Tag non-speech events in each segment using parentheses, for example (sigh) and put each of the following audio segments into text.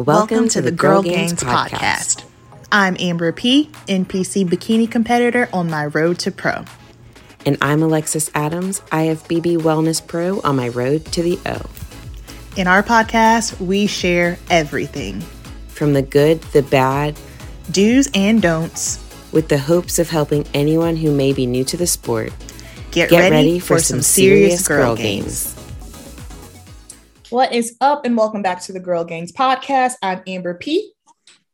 Welcome, to, the Girl Gainz podcast. I'm Amber P, NPC bikini competitor on my road to pro. And I'm Alexis Adams, IFBB Wellness Pro on my road to the O. In our podcast, we share everything From the good, the bad, do's and don'ts. with the hopes of helping anyone who may be new to the sport Get, get ready, for, some serious girl gainz. What is up, and welcome back to the Girl Gainz podcast. I'm Amber P.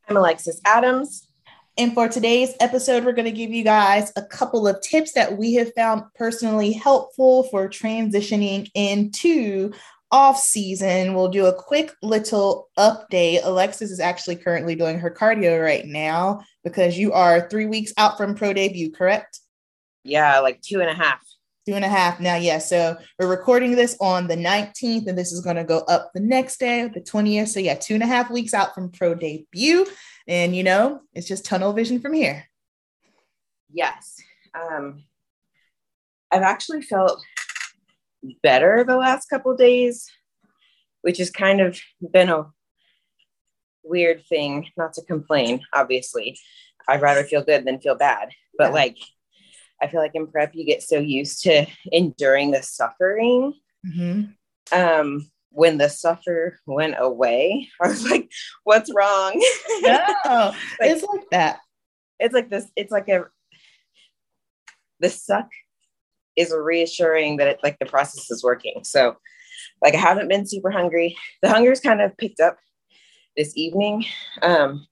I'm Alexis Adams. And for today's episode, we're going to give you guys a couple of tips that we have found personally helpful for transitioning into off season. We'll do a quick little update. Alexis is actually currently doing her cardio right now because you are three weeks out from pro debut, correct? Yeah, like two and a half. Two and a half now. Yeah. So we're recording this on the 19th, and this is going to go up the next day, the 20th. So, yeah, two and a half weeks out from pro debut. And, you know, it's just tunnel vision from here. Yes. Um, I've actually felt better the last couple days, which has kind of been a weird thing. Not to complain, obviously. I'd rather feel good than feel bad. But Yeah. like, I feel like in prep, you get so used to enduring the suffering. Mhm. Um, when the suffer went away, (laughs) I was like, what's wrong? No, (laughs) Like- it's like that. it's like this it's like a the suck is reassuring that it like the process is working so like i haven't been super hungry the hunger's kind of picked up this evening um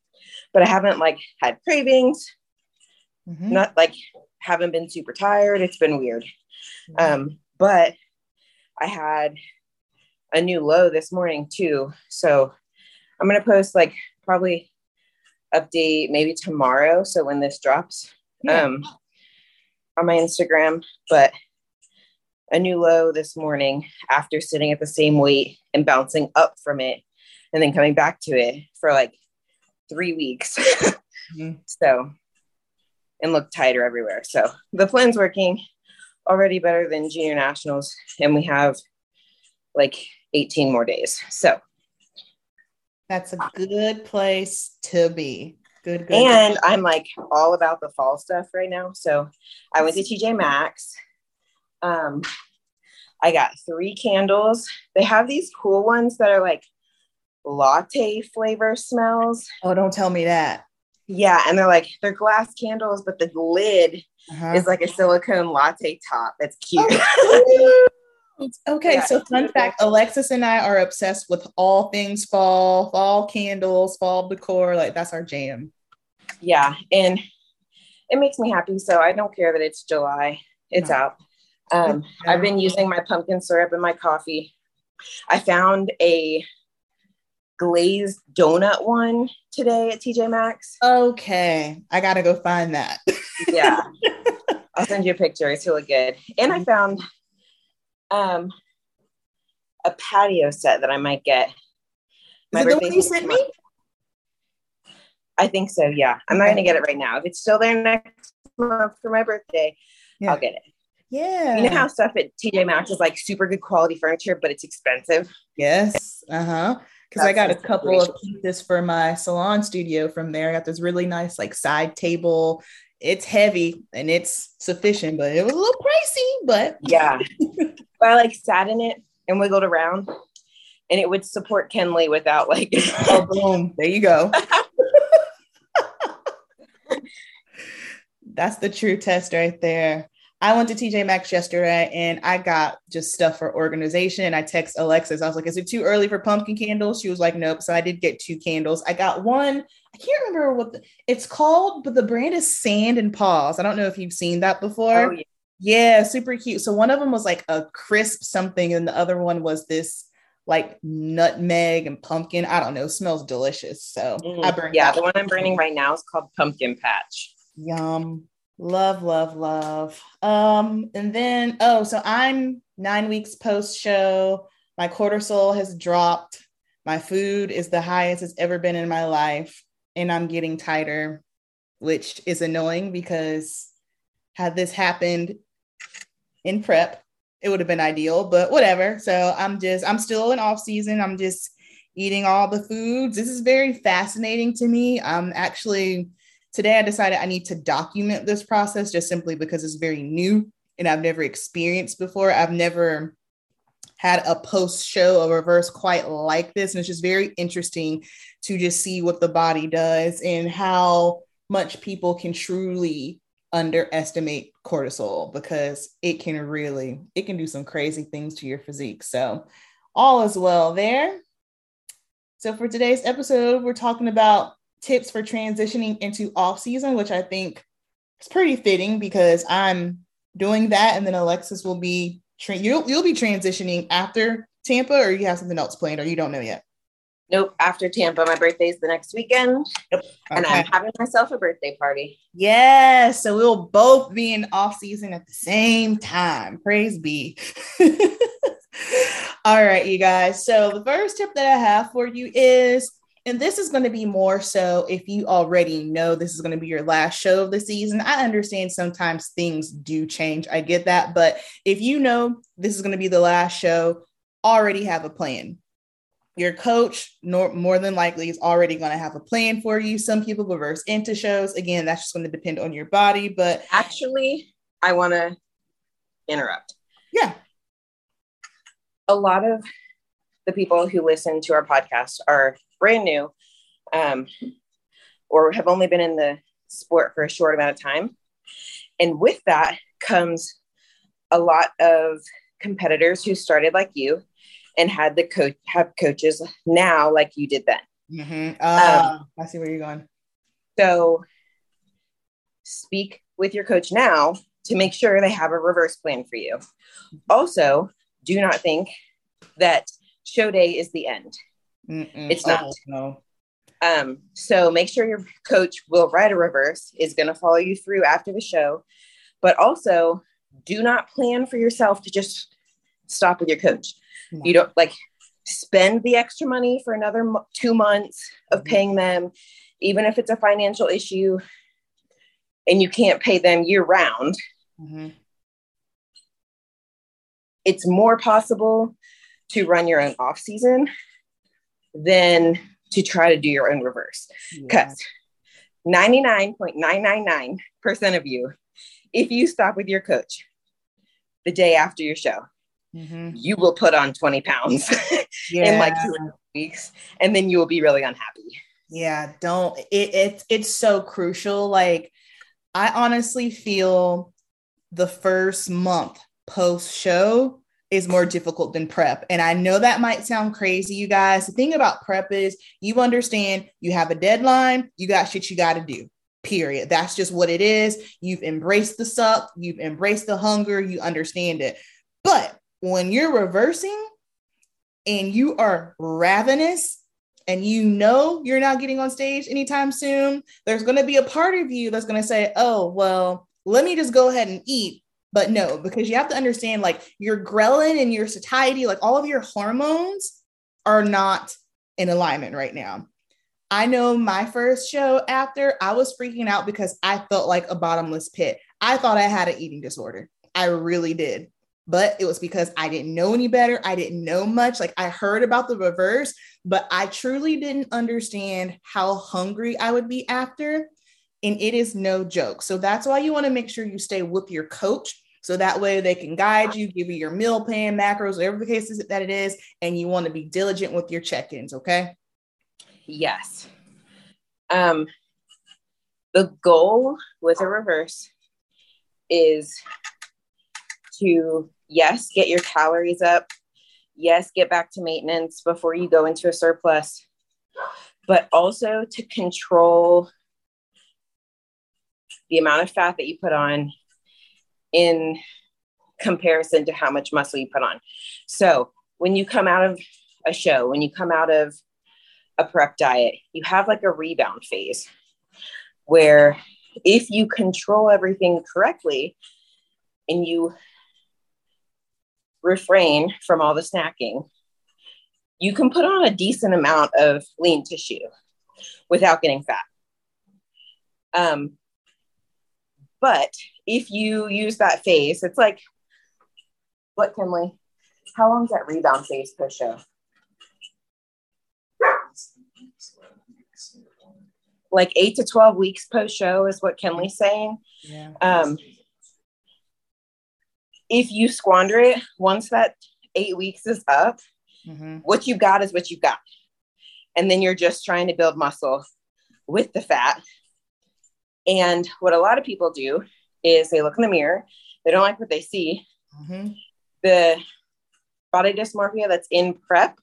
but i haven't like had cravings Mhm. not like haven't been super tired. It's been weird. Um but i had a new low this morning too. So i'm gonna post like probably update maybe tomorrow. So when this drops Yeah. um on my instagram. But a new low this morning after sitting at the same weight and bouncing up from it and then coming back to it for like three weeks. (laughs) Mhm. so and look tighter everywhere so the plan's working already better than junior nationals and we have like 18 more days so That's a good place to be. Good, good. and I'm like all about the fall stuff right now. So I went to TJ Maxx. Um, I got three candles. They have these cool ones that are like latte flavor smells. oh, don't tell me that. Yeah, and they're like they're glass candles, but the lid Uh-huh. is like a silicone latte top. That's cute. (laughs) Okay, Yeah, so fun fact Alexis and I are obsessed with all things fall, fall candles, fall decor. Like, that's our jam. yeah, and it makes me happy. So I don't care that it's July. It's No. out. Um, I've been using my pumpkin syrup in my coffee. I found a glazed donut one today at TJ Maxx. Okay, I got to go find that. Yeah. (laughs) I'll send you a picture. It's really good. And I found um a patio set that I might get. Is it the one you sent me? I think so, yeah. I'm not Okay. gonna get it right now. If it's still there next month for my birthday, Yeah. I'll get it. Yeah. You know how stuff at TJ Maxx is like super good quality furniture, but it's expensive. Yes. Uh huh. Because I got a couple of pieces for my salon studio from there. I got this really nice like side table. It's heavy and it's sufficient, but it was a little pricey. But Yeah. but I like sat in it and wiggled around and it would support Kenley without like (laughs) oh, boom, there you go. (laughs) That's the true test right there. I went to TJ Maxx yesterday and I got just stuff for organization. I text Alexis. I was like, is it too early for pumpkin candles? She was like, nope. So I did get two candles. I got one. I can't remember what the, it's called, but the brand is Sand and Paws. I don't know if you've seen that before. oh, yeah. Yeah, super cute. So one of them was like a crisp something, and the other one was this like nutmeg and pumpkin. I don't know, smells delicious. So I Mhm. burned yeah, the one I'm burning right now is called Pumpkin Patch. Yum. Love, love, love. Um, and then oh, so I'm nine weeks post show. My cortisol has dropped. My food is the highest it's ever been in my life, and I'm getting tighter, which is annoying because had this happened in prep, it would have been ideal, but whatever. So I'm just, I'm still in off season. I'm just eating all the foods. This is very fascinating to me. I'm actually today I decided I need to document this process just simply because it's very new and I've never experienced before. I've never had a post show a reverse quite like this. And it's just very interesting to just see what the body does and how much people can truly underestimate cortisol because it can really it can do some crazy things to your physique. So all is well there. So for today's episode we're talking about tips for transitioning into off season which i think is pretty fitting because i'm doing that and then alexis will be tra- you'll you'll be transitioning after Tampa, or you have something else planned, or you don't know yet? Nope. After Tampa, my birthday is the next weekend, yep. okay. and I'm having myself a birthday party. Yes, so we'll both be in off season at the same time. Praise be. (laughs) All right, you guys. So the first tip that I have for you is and this is going to be more so if you already know this is going to be your last show of the season. I understand sometimes things do change. I get that. But if you know this is going to be the last show, already have a plan. Your coach, nor, more than likely, is already going to have a plan for you. Some people reverse into shows. Again, that's just going to depend on your body. But actually, I want to interrupt. Yeah. A lot of the people who listen to our podcast are brand new um, or have only been in the sport for a short amount of time. And with that comes a lot of competitors who started like you and had the coach have coaches now like you did then. Mm-hmm. Uh, um, I see where you're going. So speak with your coach now to make sure they have a reverse plan for you. Also, do not think that show day is the end. Mm-mm. It's not. Oh, no. Um, so make sure your coach will write a reverse, is going to follow you through after the show, but also do not plan for yourself to just stop with your coach. No. You don't like spend the extra money for another mo- two months of mm-hmm. paying them, even if it's a financial issue and you can't pay them year round. Mm-hmm. It's more possible to run your own off season than to try to do your own reverse. Because yeah. 99.999% of you, if you stop with your coach the day after your show, mm-hmm. you will put on 20 pounds yeah. (laughs) in like two weeks, and then you will be really unhappy. Yeah, don't it, it it's so crucial. Like I honestly feel the first month post show is more difficult than prep. And I know that might sound crazy, you guys. The thing about prep is you understand you have a deadline, you got shit you got to do. Period. That's just what it is. You've embraced the suck, you've embraced the hunger, you understand it. But when you're reversing and you are ravenous and you know you're not getting on stage anytime soon, there's going to be a part of you that's going to say, oh, well, let me just go ahead and eat but no, because you have to understand like your ghrelin and your satiety, like all of your hormones are not in alignment right now. I know my first show after I was freaking out because I felt like a bottomless pit. I thought I had an eating disorder. I really did. But it was because I didn't know any better. I didn't know much. Like I heard about the reverse, but I truly didn't understand how hungry I would be after. And it is no joke. So that's why you want to make sure you stay with your coach so that way they can guide you, give you your meal plan, macros, whatever the case is that it is. And you want to be diligent with your check ins. Okay. Yes. Um, the goal with a reverse is to, yes, get your calories up. Yes, get back to maintenance before you go into a surplus, but also to control the amount of fat that you put on in comparison to how much muscle you put on. So when you come out of a show, when you come out of a prep diet, you have like a rebound phase where if you control everything correctly and you refrain from all the snacking, you can put on a decent amount of lean tissue without getting fat. Um, but if you use that phase, it's like, what, Kimberly? How long is that rebound phase per show? like eight to 12 weeks post show is what Kenley's saying. Yeah. Um, if you squander it, once that eight weeks is up, Mm-hmm. what you got is what you got. And then you're just trying to build muscle with the fat. And what a lot of people do is they look in the mirror, they don't like what they see. Mm-hmm. The body dysmorphia that's in prep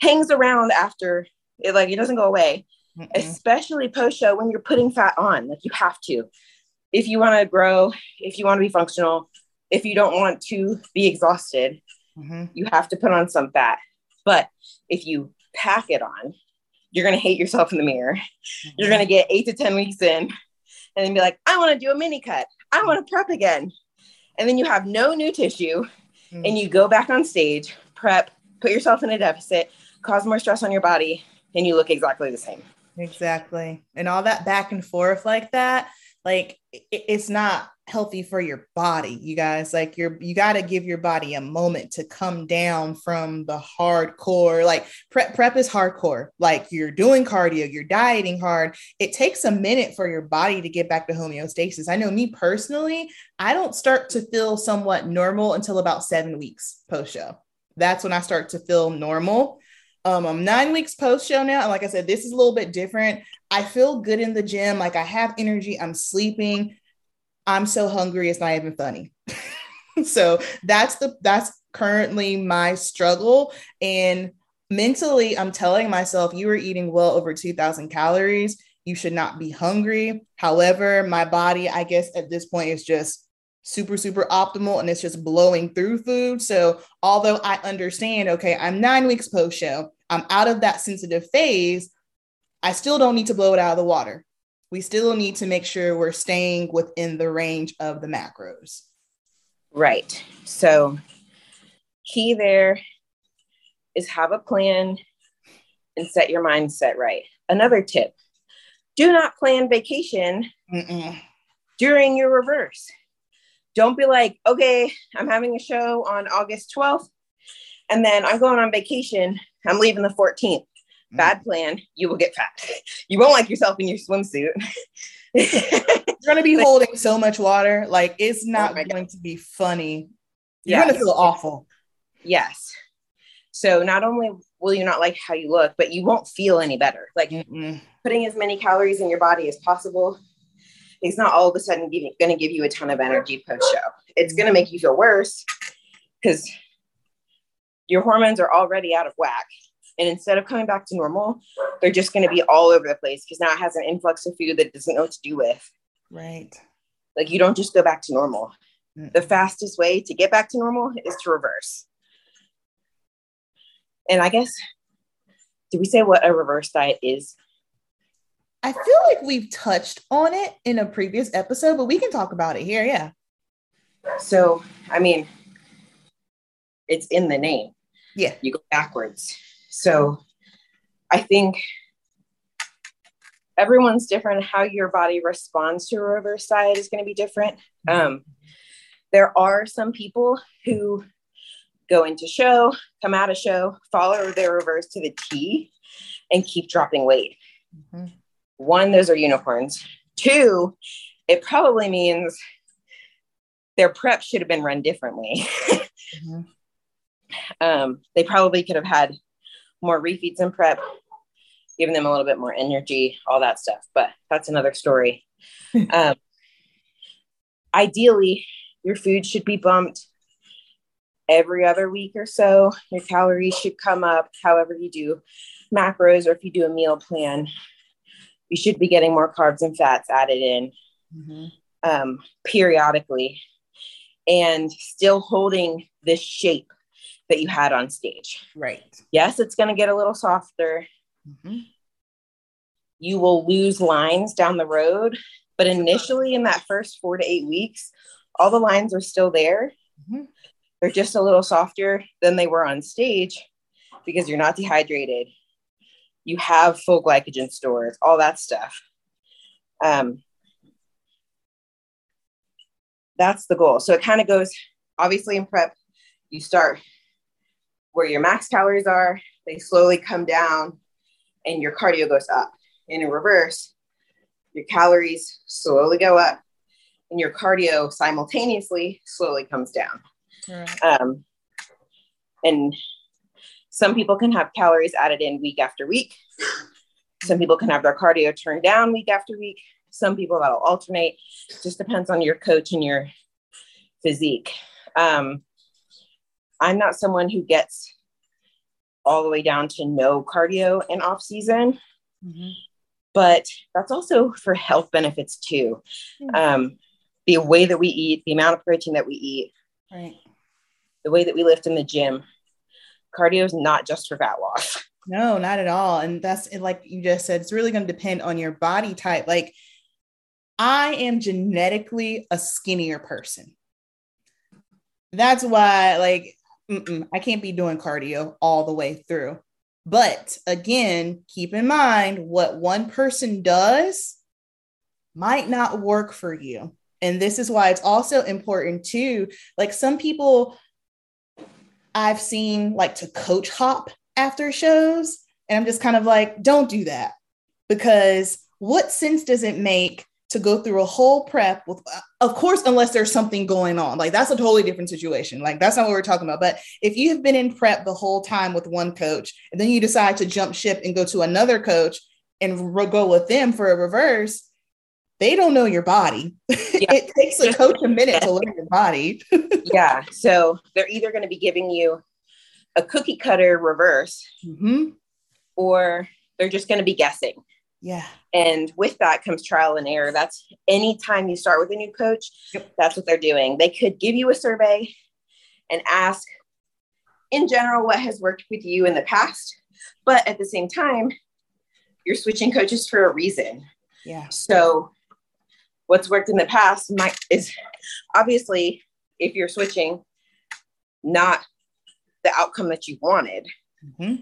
hangs around after it, like it doesn't go away, Mm-mm. especially post show when you're putting fat on. Like you have to. If you want to grow, if you want to be functional, if you don't want to be exhausted, Mm-hmm. you have to put on some fat. But if you pack it on, you're going to hate yourself in the mirror. You're going to get eight to 10 weeks in and then be like, I want to do a mini cut. I want to prep again. And then you have no new tissue Mm. and you go back on stage, prep, put yourself in a deficit, cause more stress on your body, and you look exactly the same. Exactly. And all that back and forth like that, like it, it's not healthy for your body, you guys. Like you're you got to give your body a moment to come down from the hardcore. Like prep prep is hardcore. Like you're doing cardio, you're dieting hard. It takes a minute for your body to get back to homeostasis. I know me personally, I don't start to feel somewhat normal until about 7 weeks post show. That's when I start to feel normal. Um, I'm nine weeks post show now. And like I said, this is a little bit different. I feel good in the gym. Like I have energy. I'm sleeping. I'm so hungry. It's not even funny. (laughs) so that's the that's currently my struggle. And mentally, I'm telling myself, you are eating well over 2,000 calories. You should not be hungry. However, my body, I guess at this point, is just super, super optimal and it's just blowing through food. So, although I understand, okay, I'm nine weeks post show, I'm out of that sensitive phase, I still don't need to blow it out of the water. We still need to make sure we're staying within the range of the macros. Right. So, key there is have a plan and set your mindset right. Another tip do not plan vacation Mm-mm. during your reverse. Don't be like, okay, I'm having a show on August 12th, and then I'm going on vacation. I'm leaving the 14th. Mm. Bad plan. You will get fat. (laughs) You won't like yourself in your swimsuit. You're going to be (laughs) holding so much water. Like, it's oh not Oh going to be funny. You're Yes. going to feel awful. yes. So not only will you not like how you look, but you won't feel any better. Like Mm-mm. putting as many calories in your body as possible is not all of a sudden going to give you a ton of energy post show. It's going to make you feel worse because your hormones are already out of whack. And instead of coming back to normal, they're just going to be all over the place because now it has an influx of food that it doesn't know what to do with. Right. Like you don't just go back to normal. Mm. The fastest way to get back to normal is to reverse. And I guess, did we say what a reverse diet is? I feel like we've touched on it in a previous episode, but we can talk about it here. Yeah. So, I mean, it's in the name. Yeah. You go backwards. So, I think everyone's different. How your body responds to a reverse diet is going to be different. Um, there are some people who go into show, come out of show, follow their reverse to the T, and keep dropping weight. Mhm. One, those are unicorns. Two, it probably means their prep should have been run differently. (laughs) Mhm. um, they probably could have had more refeeds and prep, giving them a little bit more energy, all that stuff. But that's another story. (laughs) um, ideally, your food should be bumped every other week or so. Your calories should come up, however you do macros, or if you do a meal plan, you should be getting more carbs and fats added in Mhm. um, periodically and still holding this shape that you had on stage. Right. Yes, it's going to get a little softer. Mhm. You will lose lines down the road, but initially in that first four to eight weeks, all the lines are still there. Mhm. They're just a little softer than they were on stage because you're not dehydrated. You have full glycogen stores, all that stuff. Um, that's the goal. So it kind of goes obviously in prep, you start where your max calories are, they slowly come down and your cardio goes up. And in reverse, your calories slowly go up and your cardio simultaneously slowly comes down. Right. Um, and some people can have calories added in week after week. Some people can have their cardio turned down week after week. Some people that'll alternate. Just depends on your coach and your physique. Um, I'm not someone who gets all the way down to no cardio in off season, mm-hmm. but that's also for health benefits too. Mm-hmm. Um, the way that we eat, the amount of protein that we eat, right. the way that we lift in the gym. Cardio is not just for fat loss. No, not at all. And that's like you just said, it's really going to depend on your body type. Like, I am genetically a skinnier person. That's why, like, I can't be doing cardio all the way through. But again, keep in mind what one person does might not work for you. And this is why it's also important too. Like some people I've seen like to coach hop after shows. And I'm just kind of like, don't do that. Because what sense does it make to go through a whole prep with of course unless there's something going on like that's a totally different situation like that's not what we're talking about but if you have been in prep the whole time with one coach and then you decide to jump ship and go to another coach and re- go with them for a reverse they don't know your body. (laughs) Yeah. it takes a (laughs) coach a minute to learn your body. (laughs) yeah. So they're either going to be giving you a cookie cutter reverse mm-hmm. or they're just going to be guessing. Yeah. And with that comes trial and error. That's anytime you start with a new coach, yep. that's what they're doing. They could give you a survey and ask, in general, what has worked with you in the past. But at the same time, you're switching coaches for a reason. Yeah. So what's worked in the past might is obviously if you're switching not the outcome that you wanted mm-hmm.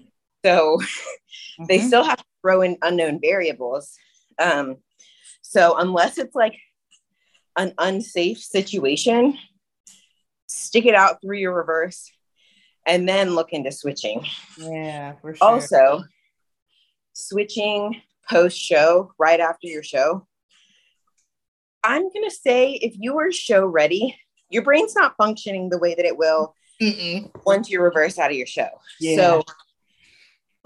So (laughs) mm-hmm. they still have to throw in unknown variables um, so unless it's like an unsafe situation stick it out through your reverse and then look into switching yeah for sure. also switching post show right after your show I'm going to say if you are show ready, your brain's not functioning the way that it will Mm-mm. once you reverse out of your show. Yeah. So,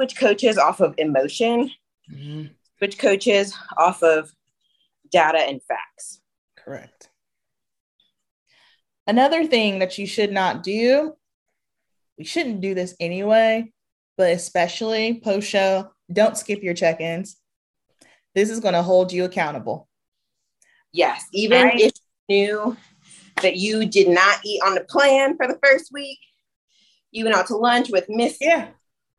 switch coaches off of emotion, mm-hmm. switch coaches off of data and facts. Correct. Another thing that you should not do, we shouldn't do this anyway, but especially post show, don't skip your check ins. This is going to hold you accountable. Yes, even right. if you knew that you did not eat on the plan for the first week, you went out to lunch with Miss yeah.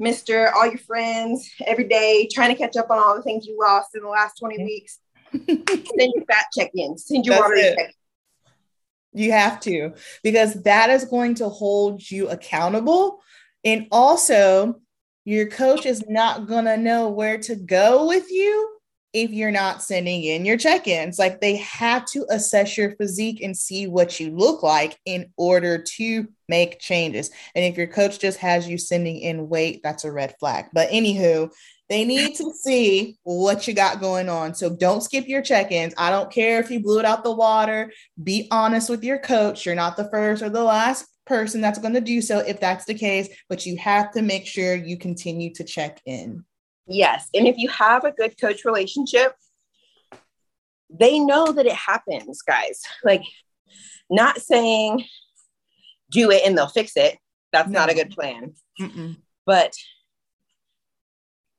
Mr. all your friends every day, trying to catch up on all the things you lost in the last 20 weeks. send your fat check-ins, send your water check You have to, because that is going to hold you accountable. And also, your coach is not going to know where to go with you if you're not sending in your check ins. Like they have to assess your physique and see what you look like in order to make changes. And if your coach just has you sending in weight, that's a red flag. But anywho, they need to (laughs) see what you got going on. So don't skip your check ins. I don't care if you blew it out the water. Be honest with your coach. You're not the first or the last person that's going to do so if that's the case, but you have to make sure you continue to check in. Yes. And if you have a good coach relationship, they know that it happens, guys. Like, not saying do it and they'll fix it. That's no. not a good plan. Mm-mm. But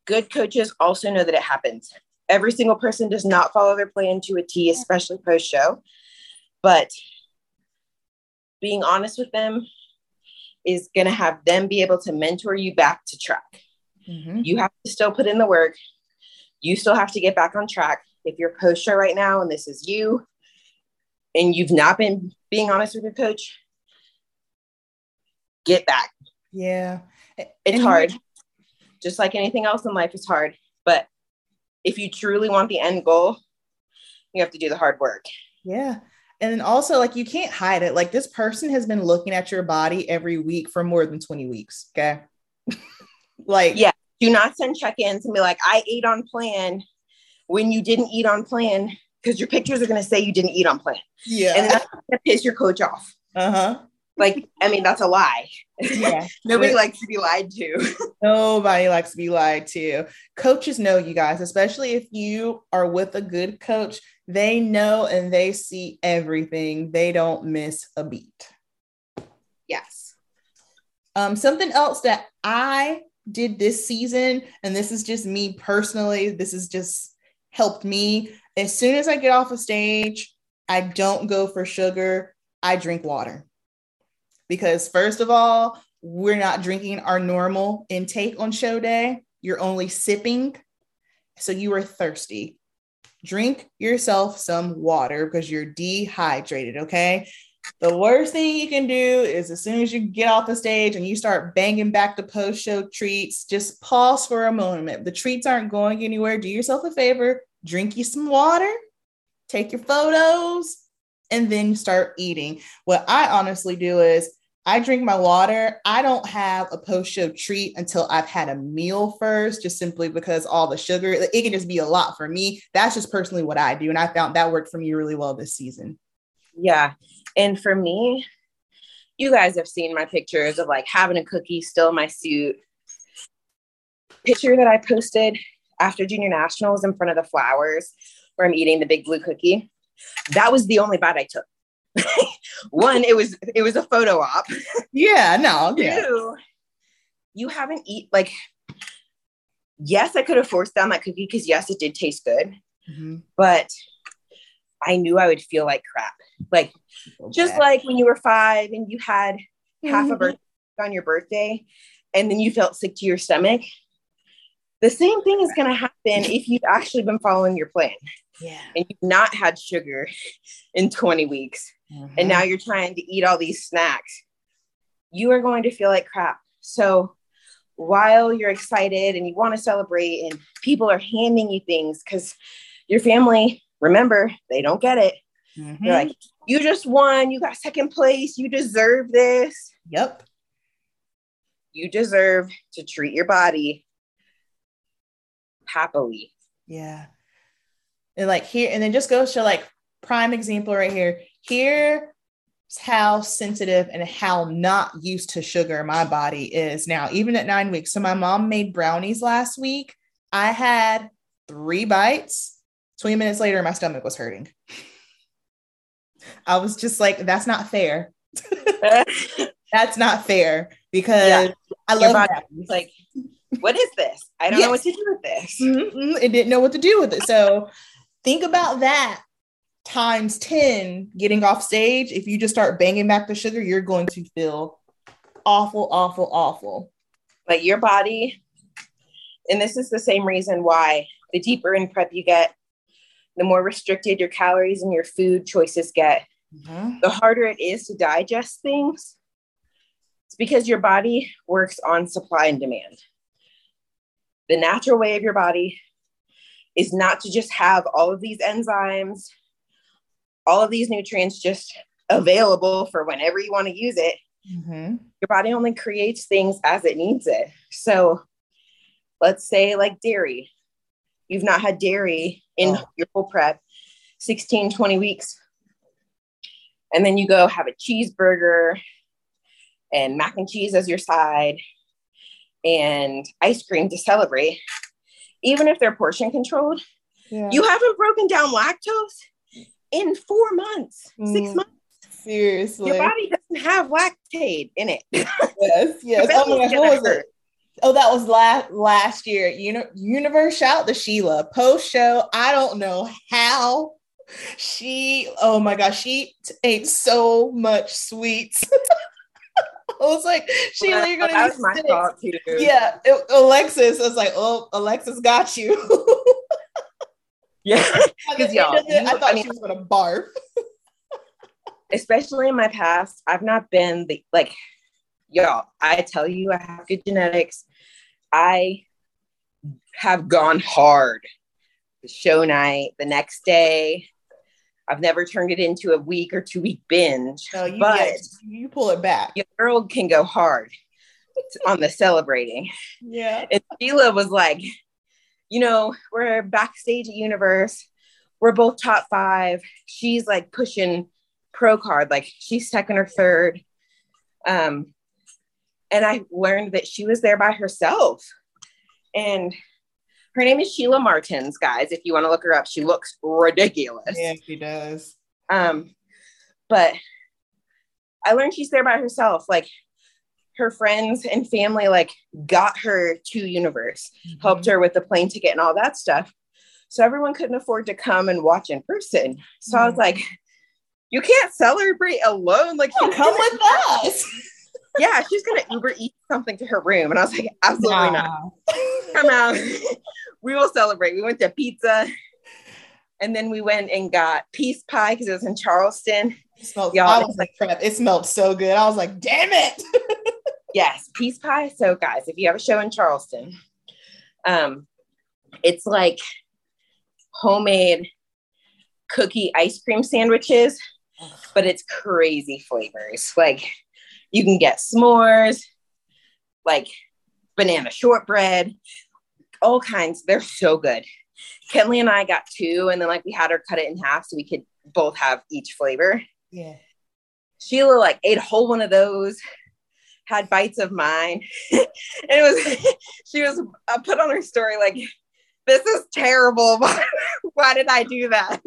good coaches also know that it happens. Every single person does not follow their plan to a T, especially post show. But being honest with them is going to have them be able to mentor you back to track. Mm-hmm. You have to still put in the work. You still have to get back on track. If you're post show right now and this is you, and you've not been being honest with your coach, get back. Yeah. It's and hard. Just like anything else in life, it's hard. But if you truly want the end goal, you have to do the hard work. Yeah. And then also, like, you can't hide it. Like, this person has been looking at your body every week for more than 20 weeks. Okay. (laughs) Like, yeah, Do not send check-ins and be like, I ate on plan when you didn't eat on plan, because your pictures are gonna say you didn't eat on plan. Yeah. And that's gonna piss your coach off. Uh-huh. Like, I mean, that's a lie. Yeah. (laughs) Nobody likes to be lied to. (laughs) Nobody likes to be lied to. Coaches know you guys, especially if you are with a good coach, they know and they see everything. They don't miss a beat. yes. Um, something else that I did this season, and this is just me personally, this has just helped me. As soon as I get off a stage, I don't go for sugar, I drink water. Because, first of all, we're not drinking our normal intake on show day, you're only sipping. So you are thirsty. Drink yourself some water because you're dehydrated, okay? The worst thing you can do is as soon as you get off the stage and you start banging back the post show treats, just pause for a moment. The treats aren't going anywhere. Do yourself a favor, drink you some water, take your photos, and then start eating. What I honestly do is I drink my water. I don't have a post show treat until I've had a meal first, just simply because all the sugar, it can just be a lot for me. That's just personally what I do. And I found that worked for me really well this season. Yeah. And for me, you guys have seen my pictures of like having a cookie still in my suit. Picture that I posted after junior nationals in front of the flowers where I'm eating the big blue cookie. That was the only bite I took. (laughs) One, it was it was a photo op. (laughs) Yeah, no, yeah. Two, you haven't eat like yes, I could have forced down that cookie because yes, it did taste good, Mhm. but I knew I would feel like crap. Like just like when you were five and you had half a Mhm. birthday on your birthday and then you felt sick to your stomach the same thing is going to happen if you've actually been following your plan yeah. and you've not had sugar in 20 weeks Mm-hmm. and now you're trying to eat all these snacks you are going to feel like crap so while you're excited and you want to celebrate and people are handing you things because your family remember they don't get it Mhm. they're like you just won you got second place you deserve this yep. you deserve to treat your body happily. Yeah. And like here, and then just goes to like prime example right here. Here's how sensitive and how not used to sugar my body is now, even at nine weeks. So my mom made brownies last week. I had three bites. 20 minutes later, my stomach was hurting. I was just like, that's not fair. (laughs) That's not fair because Yeah. I love brownies. like, what is this? I don't know what to do with this. Mhm, It didn't know what to do with it. So think about that times 10 getting off stage. If you just start banging back the sugar, you're going to feel awful, awful, awful. Like your body, and this is the same reason why the deeper in prep you get, the more restricted your calories and your food choices get, Mhm. the harder it is to digest things. It's because your body works on supply and demand. The natural way of your body is not to just have all of these enzymes, all of these nutrients just available for whenever you want to use it. Mhm. Your body only creates things as it needs it. So let's say, like dairy, you've not had dairy in Oh. your whole prep 16, 20 weeks and then you go have a cheeseburger and mac and cheese as your side and ice cream to celebrate even if they're portion controlled Yeah. you haven't broken down lactose in four months six Mm. months Seriously. your body doesn't have lactate in it yes, (laughs) yes. Oh my what was it? Oh, that was last last year. Uni- Universe shout to Sheila. Post show. I don't know how she. Oh my gosh, she ate so much sweets. (laughs) I was like, Sheila, you're gonna that was my sick. fault too Yeah, it- Alexis. I was like, oh, Alexis got you. yeah (laughs) At the 'Cause y'all, it, I thought I mean- she was gonna barf. especially in my past, I've not been the like, y'all, I tell you, I have good genetics. I have gone hard. The show night, the next day. I've never turned it into a week or two week binge. No, you but get, you pull it back. your girl can go hard. on the celebrating. Yeah. And Sheila was like, you know, we're backstage at Universe. We're both top five. She's like pushing pro card, like she's second or third. Um, and I learned that she was there by herself. And her name is Sheila Martins, guys. If you want to look her up, she looks ridiculous. Yeah, she does. Um, but I learned she's there by herself. Like her friends and family, like got her to Universe, mm-hmm. helped her with the plane ticket and all that stuff. So everyone couldn't afford to come and watch in person. So mm-hmm. I was like, you can't celebrate alone. Like, come with us. (laughs) yeah, she's gonna Uber eat something to her room. And I was like, absolutely nah. not. Come out. (laughs) we will celebrate. We went to pizza. And then we went and got peace pie because it was in Charleston. It smelled, Y'all, was like, prep. It smelled so good. I was like, damn it. (laughs) yes, peace pie. So, guys, if you have a show in Charleston, um, it's like homemade cookie ice cream sandwiches, but it's crazy flavors. Like you can get s'mores, like banana shortbread, all kinds. They're so good. Kenley and I got two, and then like we had her cut it in half so we could both have each flavor. Yeah. Sheila like ate a whole one of those, had bites of mine, (laughs) and it was (laughs) she was uh, put on her story like this is terrible. (laughs) Why, why did I do that?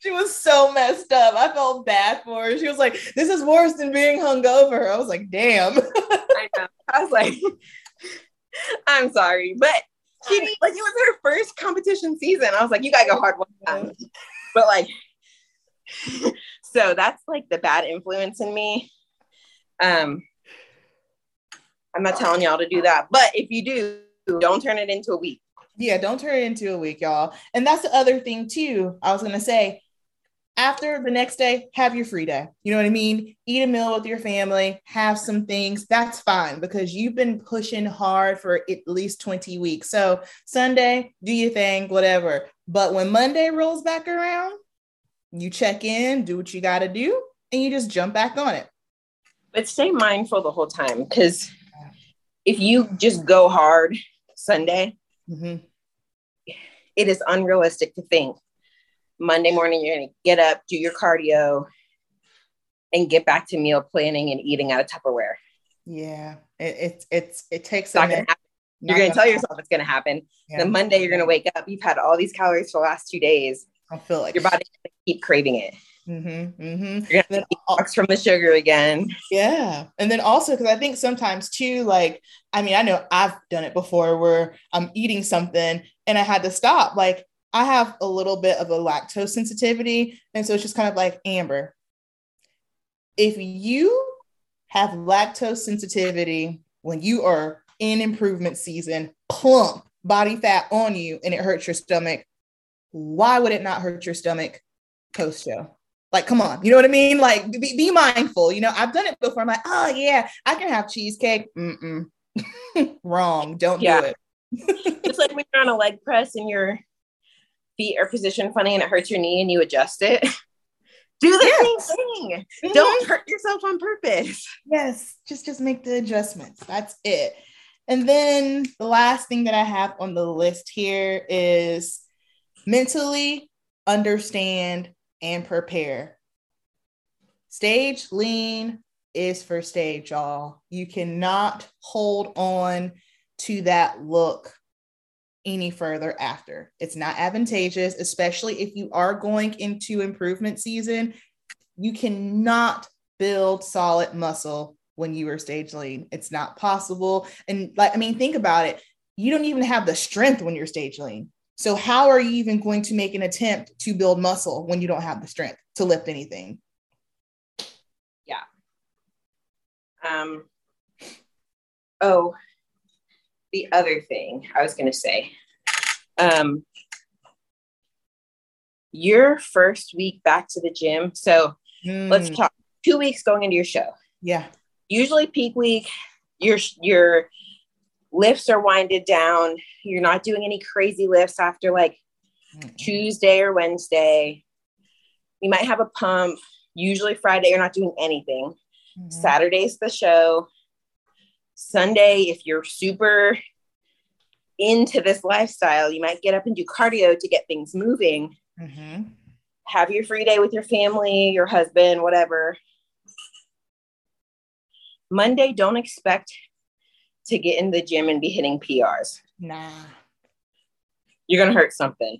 she was so messed up. I felt bad for her. She was like, this is worse than being hungover. I was like, damn. (laughs) I know. I was like, I'm sorry. But she like it was her first competition season. I was like, you gotta go hard one time. But like, (laughs) so that's like the bad influence in me. Um, I'm not telling y'all to do that, but if you do, don't turn it into a week. Yeah, don't turn it into a week, y'all. And that's the other thing too. I was gonna say, after the next day, have your free day. You know what I mean? Eat a meal with your family, have some things. That's fine because you've been pushing hard for at least 20 weeks. So Sunday, do your thing, whatever. But when Monday rolls back around, you check in, do what you got to do, and you just jump back on it. But stay mindful the whole time because if you just go hard Sunday, mm-hmm. it is unrealistic to think Monday morning you're going to get up, do your cardio, and get back to meal planning and eating out of Tupperware. Yeah, it, it's it's it takes. Not gonna happen. You're going to tell happen. yourself it's going to happen. Yeah. Then Monday you're going to wake up. You've had all these calories for the last two days. I feel like your body keep craving it. Mm-hmm, mm-hmm. You're gonna from the sugar again. Yeah, and then also because I think sometimes too, like I mean, I know I've done it before where I'm eating something and I had to stop. Like I have a little bit of a lactose sensitivity, and so it's just kind of like Amber. If you have lactose sensitivity when you are in improvement season, plump body fat on you, and it hurts your stomach, why would it not hurt your stomach post show? Like, come on, you know what I mean? Like, be, be mindful. You know, I've done it before. I'm like, oh yeah, I can have cheesecake. Mm-mm. (laughs) Wrong. Don't yeah. do it. (laughs) it's like when you're on a leg press and your feet are positioned funny and it hurts your knee and you adjust it. (laughs) do the yes. same thing. Mm-hmm. Don't hurt yourself on purpose. Yes, just just make the adjustments. That's it. And then the last thing that I have on the list here is mentally understand and prepare. Stage lean is for stage, y'all. You cannot hold on to that look any further after. It's not advantageous, especially if you are going into improvement season. You cannot build solid muscle when you are stage lean. It's not possible. And like, I mean, think about it. You don't even have the strength when you're stage lean. So, how are you even going to make an attempt to build muscle when you don't have the strength to lift anything? Yeah. Um, oh, the other thing I was going to say um, your first week back to the gym. So, mm. let's talk two weeks going into your show. Yeah. Usually, peak week, your, your, lifts are winded down. You're not doing any crazy lifts after like mm-hmm. Tuesday or Wednesday. You might have a pump. Usually Friday, you're not doing anything. Mm-hmm. Saturday's the show. Sunday, if you're super into this lifestyle, you might get up and do cardio to get things moving. Mm-hmm. Have your free day with your family, your husband, whatever. Monday, don't expect to get in the gym and be hitting PRs. Nah. You're going to hurt something.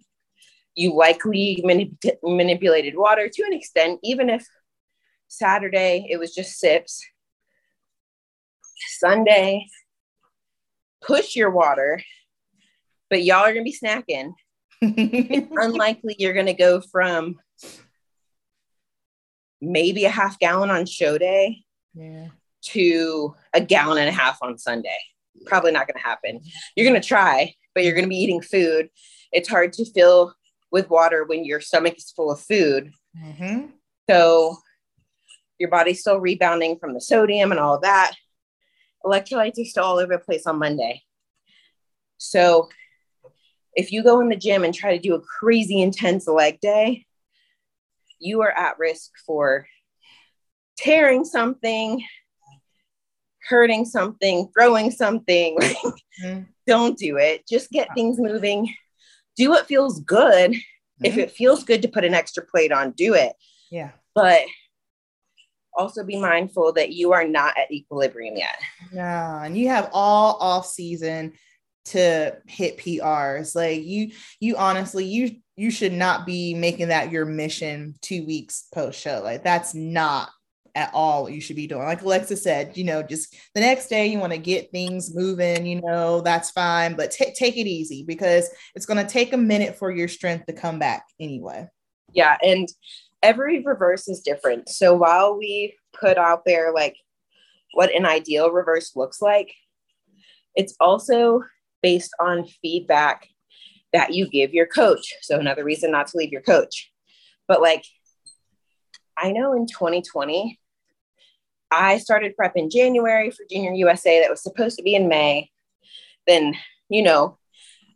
You likely manip- manipulated water to an extent, even if Saturday it was just sips. Sunday, push your water, but y'all are going to be snacking. it's (laughs) unlikely you're going to go from maybe a half gallon on show day yeah to a gallon and a half on Sunday. Probably not going to happen. You're going to try, but you're going to be eating food. It's hard to fill with water when your stomach is full of food. Mm-hmm. So your body's still rebounding from the sodium and all of that. Electrolytes are still all over the place on Monday. So if you go in the gym and try to do a crazy intense leg day, you are at risk for tearing something, hurting something, throwing something. (laughs) mm-hmm. Don't do it. Just get things moving. Do what feels good. Mm-hmm. If it feels good to put an extra plate on, do it. Yeah. But also be mindful that you are not at equilibrium yet. Yeah. And you have all off season to hit PRs. Like you, you honestly, you you should not be making that your mission two weeks post show. Like that's not at all you should be doing. Like Alexis said, you know, just the next day you want to get things moving, you know, that's fine, but t- take it easy because it's going to take a minute for your strength to come back anyway. Yeah. And every reverse is different. So while we put out there like what an ideal reverse looks like, it's also based on feedback that you give your coach. So another reason not to leave your coach. But like I know in 2020, I started prep in January for Junior USA that was supposed to be in May. Then, you know,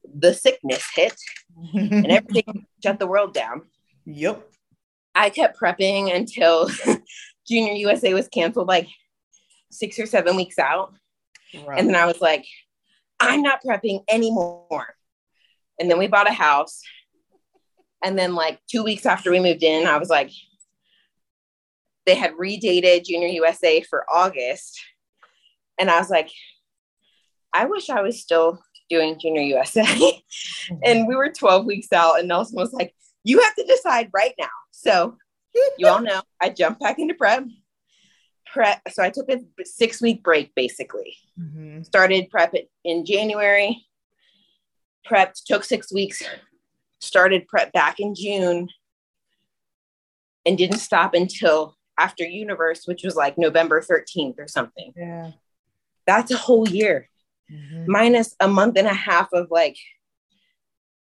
the sickness hit (laughs) and everything shut the world down. Yep. I kept prepping until (laughs) Junior USA was canceled like six or seven weeks out. Right. And then I was like, I'm not prepping anymore. And then we bought a house. And then, like, two weeks after we moved in, I was like, they had redated Junior USA for August. And I was like, I wish I was still doing Junior USA. (laughs) and we were 12 weeks out, and Nelson was like, You have to decide right now. So you all know I jumped back into prep. Prep. So I took a six week break basically. Mm-hmm. Started prep in January, prepped, took six weeks, started prep back in June, and didn't stop until after Universe, which was like November 13th or something. Yeah. That's a whole year, mm-hmm. minus a month and a half of like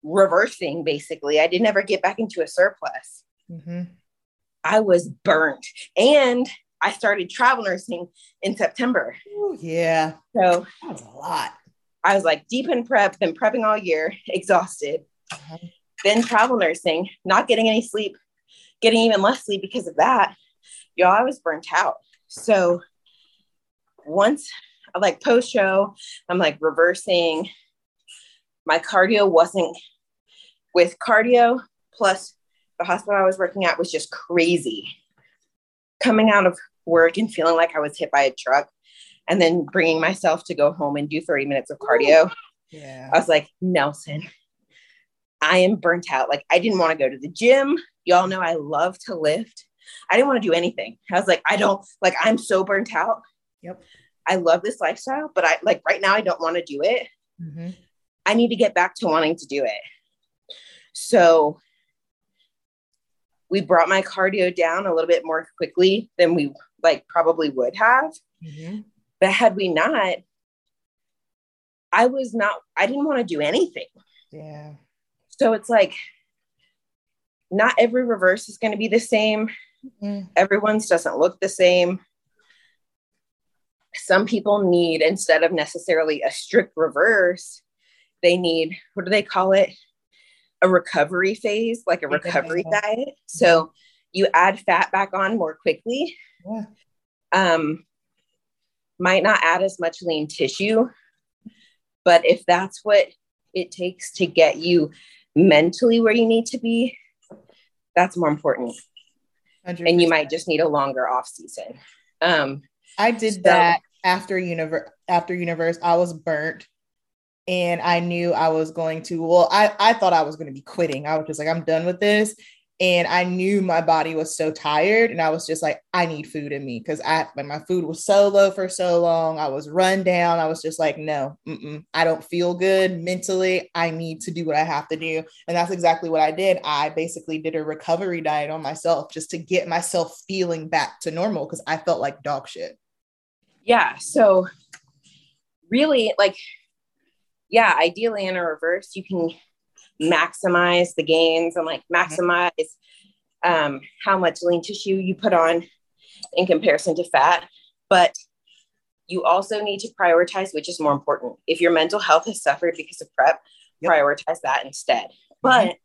reversing, basically. I didn't ever get back into a surplus. Mm-hmm. I was burnt. And I started travel nursing in September. Ooh, yeah. So that was a lot. I was like deep in prep, been prepping all year, (laughs) exhausted. Uh-huh. Then travel nursing, not getting any sleep, getting even less sleep because of that y'all, I was burnt out. So once like post show, I'm like reversing. My cardio wasn't with cardio, plus the hospital I was working at was just crazy. Coming out of work and feeling like I was hit by a truck, and then bringing myself to go home and do 30 minutes of cardio. Yeah. I was like, Nelson, I am burnt out. Like, I didn't want to go to the gym. Y'all know I love to lift. I didn't want to do anything. I was like, I don't like, I'm so burnt out. Yep. I love this lifestyle, but I like right now, I don't want to do it. Mm-hmm. I need to get back to wanting to do it. So we brought my cardio down a little bit more quickly than we like probably would have. Mm-hmm. But had we not, I was not, I didn't want to do anything. Yeah. So it's like, not every reverse is going to be the same. Mm-hmm. Everyone's doesn't look the same. Some people need, instead of necessarily a strict reverse, they need, what do they call it? A recovery phase, like a recovery yeah. diet. So you add fat back on more quickly. Yeah. Um, might not add as much lean tissue, but if that's what it takes to get you mentally where you need to be, that's more important. 100%. And you might just need a longer off season. Um, I did so, that after universe. After universe, I was burnt, and I knew I was going to. Well, I I thought I was going to be quitting. I was just like, I'm done with this, and I knew my body was so tired, and I was just like, I need food in me because I my food was so low for so long, I was run down. I was just like, no, I don't feel good mentally. I need to do what I have to do, and that's exactly what I did. I basically did a recovery diet on myself just to get myself feeling back to normal because I felt like dog shit. Yeah. So really, like, yeah, ideally in a reverse, you can maximize the gains and like mm-hmm. maximize um, how much lean tissue you put on in comparison to fat. But you also need to prioritize which is more important. If your mental health has suffered because of prep, yep. prioritize that instead. Mm-hmm. But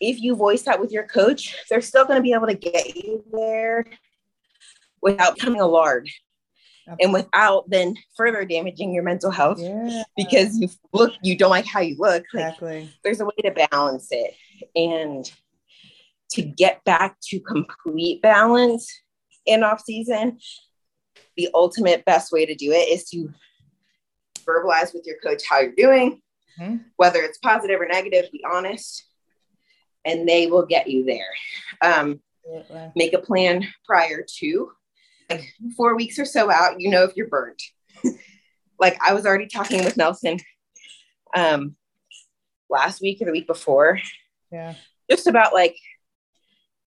if you voice that with your coach, they're still going to be able to get you there without becoming a lard and without then further damaging your mental health yeah. because you look you don't like how you look exactly like, there's a way to balance it and to get back to complete balance in off season the ultimate best way to do it is to verbalize with your coach how you're doing mm-hmm. whether it's positive or negative be honest and they will get you there um, make a plan prior to like four weeks or so out, you know if you're burnt. (laughs) like I was already talking with Nelson um last week or the week before. Yeah. Just about like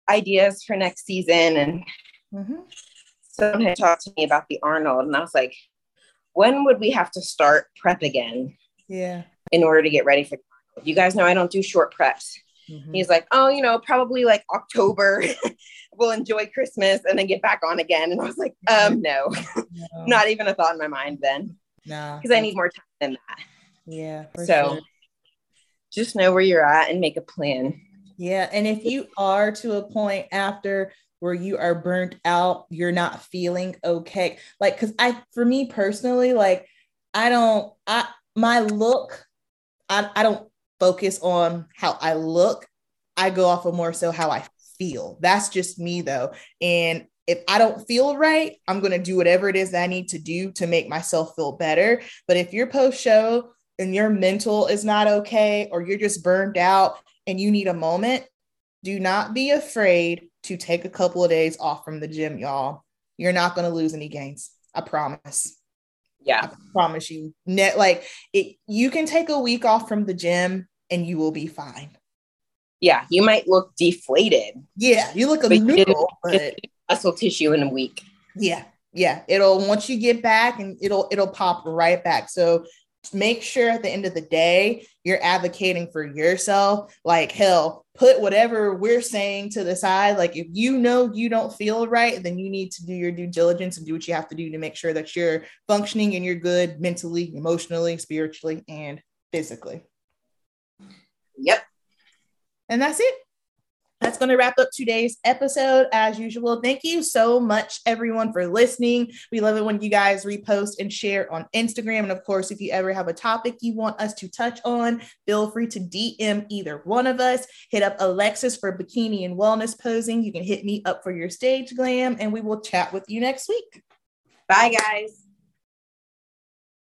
ideas for next season. And mm-hmm. someone had talked to me about the Arnold, and I was like, when would we have to start prep again? Yeah. In order to get ready for you guys know I don't do short preps. Mm-hmm. He's like, oh, you know, probably like October. (laughs) we'll enjoy Christmas and then get back on again. And I was like, um, no, no. (laughs) not even a thought in my mind then. No, because I need more time than that. Yeah. so sure. just know where you're at and make a plan. Yeah. And if you are to a point after where you are burnt out, you're not feeling okay. Like, cause I, for me personally, like, I don't, I, my look, I, I don't focus on how I look. I go off of more so how I feel. That's just me though. And if I don't feel right, I'm going to do whatever it is that I need to do to make myself feel better. But if your post show and your mental is not okay, or you're just burned out and you need a moment, do not be afraid to take a couple of days off from the gym, y'all. You're not going to lose any gains. I promise. Yeah. I promise you. Net like it you can take a week off from the gym and you will be fine. Yeah, you might look deflated. Yeah, you look a noodle, but muscle tissue in a week. Yeah, yeah. It'll once you get back and it'll it'll pop right back. So make sure at the end of the day you're advocating for yourself. Like hell, put whatever we're saying to the side. Like if you know you don't feel right, then you need to do your due diligence and do what you have to do to make sure that you're functioning and you're good mentally, emotionally, spiritually, and physically. Yep. And that's it. That's going to wrap up today's episode. As usual, thank you so much, everyone, for listening. We love it when you guys repost and share on Instagram. And of course, if you ever have a topic you want us to touch on, feel free to DM either one of us. Hit up Alexis for bikini and wellness posing. You can hit me up for your stage glam, and we will chat with you next week. Bye, guys.